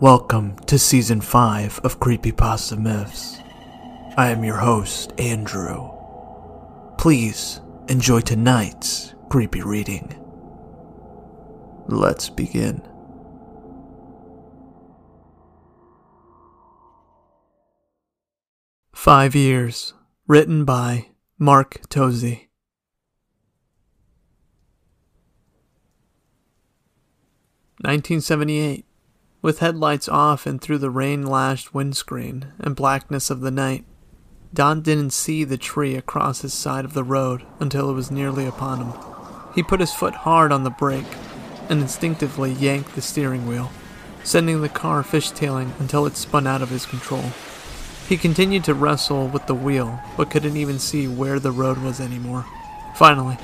Welcome to Season 5 of Creepypasta Myths. I am your host, Andrew. Please enjoy tonight's creepy reading. Let's begin. Five Years, written by Mark Tozy. Nineteen seventy eight. With headlights off and through the rain lashed windscreen and blackness of the night, Don didn't see the tree across his side of the road until it was nearly upon him. He put his foot hard on the brake and instinctively yanked the steering wheel, sending the car fishtailing until it spun out of his control. He continued to wrestle with the wheel, but couldn't even see where the road was anymore. Finally,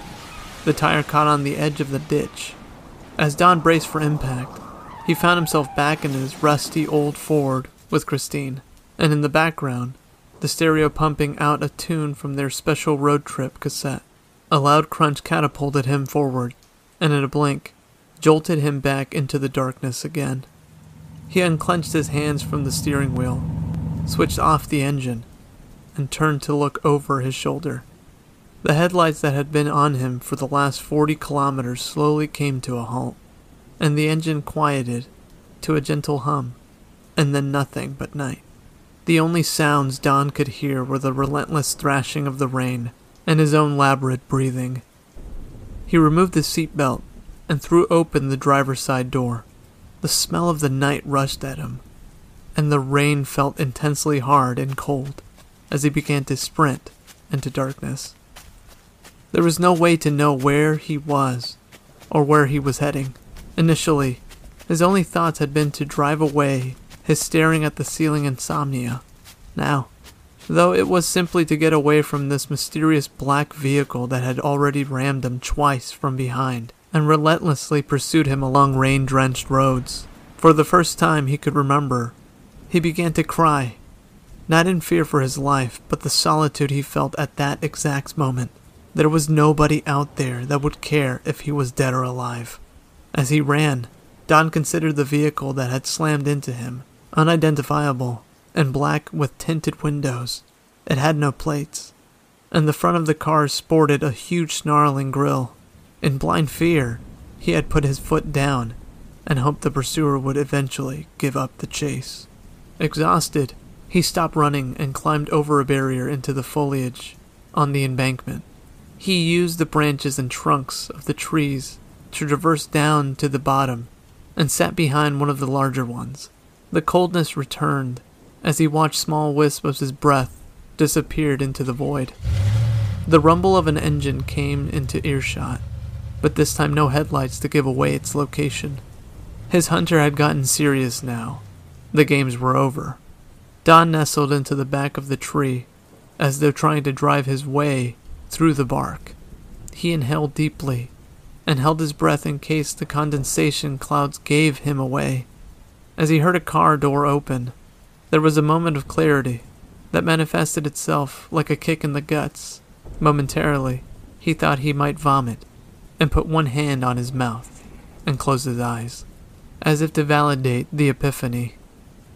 the tire caught on the edge of the ditch. As Don braced for impact, he found himself back in his rusty old Ford with Christine, and in the background, the stereo pumping out a tune from their special road trip cassette. A loud crunch catapulted him forward, and in a blink, jolted him back into the darkness again. He unclenched his hands from the steering wheel, switched off the engine, and turned to look over his shoulder. The headlights that had been on him for the last 40 kilometers slowly came to a halt and the engine quieted to a gentle hum, and then nothing but night. The only sounds Don could hear were the relentless thrashing of the rain and his own labored breathing. He removed the seatbelt and threw open the driver's side door. The smell of the night rushed at him, and the rain felt intensely hard and cold as he began to sprint into darkness. There was no way to know where he was or where he was heading. Initially, his only thoughts had been to drive away his staring at the ceiling insomnia. Now, though it was simply to get away from this mysterious black vehicle that had already rammed him twice from behind and relentlessly pursued him along rain drenched roads. For the first time he could remember, he began to cry, not in fear for his life, but the solitude he felt at that exact moment. There was nobody out there that would care if he was dead or alive. As he ran, Don considered the vehicle that had slammed into him unidentifiable and black with tinted windows. It had no plates, and the front of the car sported a huge snarling grill. In blind fear, he had put his foot down and hoped the pursuer would eventually give up the chase. Exhausted, he stopped running and climbed over a barrier into the foliage on the embankment. He used the branches and trunks of the trees to traverse down to the bottom and sat behind one of the larger ones. The coldness returned as he watched small wisps of his breath disappeared into the void. The rumble of an engine came into earshot, but this time no headlights to give away its location. His hunter had gotten serious now. The games were over. Don nestled into the back of the tree as though trying to drive his way through the bark. He inhaled deeply and held his breath in case the condensation clouds gave him away. As he heard a car door open, there was a moment of clarity that manifested itself like a kick in the guts. Momentarily, he thought he might vomit and put one hand on his mouth and close his eyes, as if to validate the epiphany.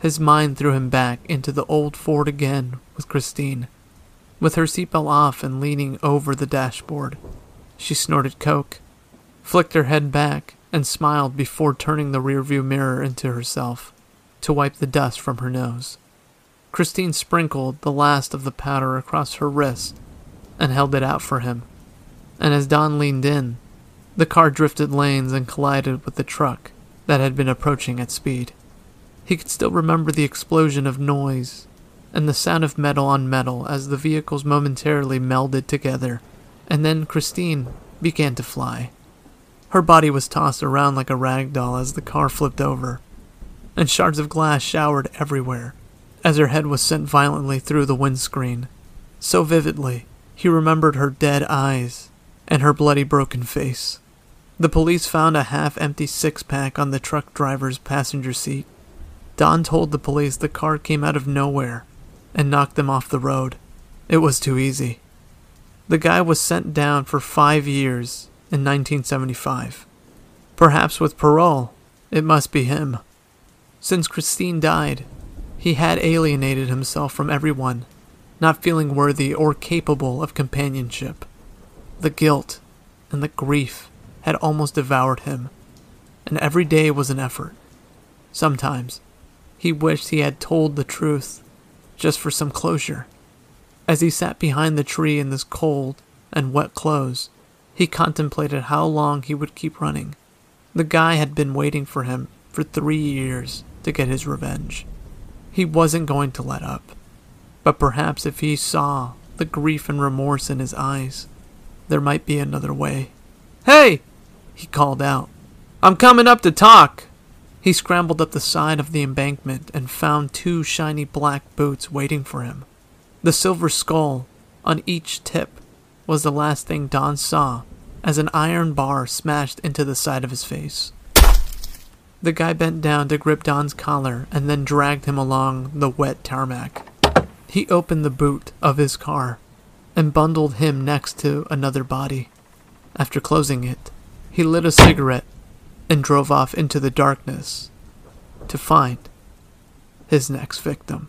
His mind threw him back into the old Ford again with Christine. With her seatbelt off and leaning over the dashboard, she snorted coke flicked her head back, and smiled before turning the rearview mirror into herself to wipe the dust from her nose. Christine sprinkled the last of the powder across her wrist and held it out for him. And as Don leaned in, the car drifted lanes and collided with the truck that had been approaching at speed. He could still remember the explosion of noise and the sound of metal on metal as the vehicles momentarily melded together, and then Christine began to fly. Her body was tossed around like a rag doll as the car flipped over, and shards of glass showered everywhere as her head was sent violently through the windscreen. So vividly, he remembered her dead eyes and her bloody broken face. The police found a half empty six pack on the truck driver's passenger seat. Don told the police the car came out of nowhere and knocked them off the road. It was too easy. The guy was sent down for five years in 1975. Perhaps with parole, it must be him. Since Christine died, he had alienated himself from everyone, not feeling worthy or capable of companionship. The guilt and the grief had almost devoured him, and every day was an effort. Sometimes he wished he had told the truth, just for some closure. As he sat behind the tree in this cold and wet clothes, he contemplated how long he would keep running. The guy had been waiting for him for three years to get his revenge. He wasn't going to let up. But perhaps if he saw the grief and remorse in his eyes, there might be another way. Hey! he called out. I'm coming up to talk. He scrambled up the side of the embankment and found two shiny black boots waiting for him. The silver skull on each tip was the last thing Don saw as an iron bar smashed into the side of his face. The guy bent down to grip Don's collar and then dragged him along the wet tarmac. He opened the boot of his car and bundled him next to another body. After closing it, he lit a cigarette and drove off into the darkness to find his next victim.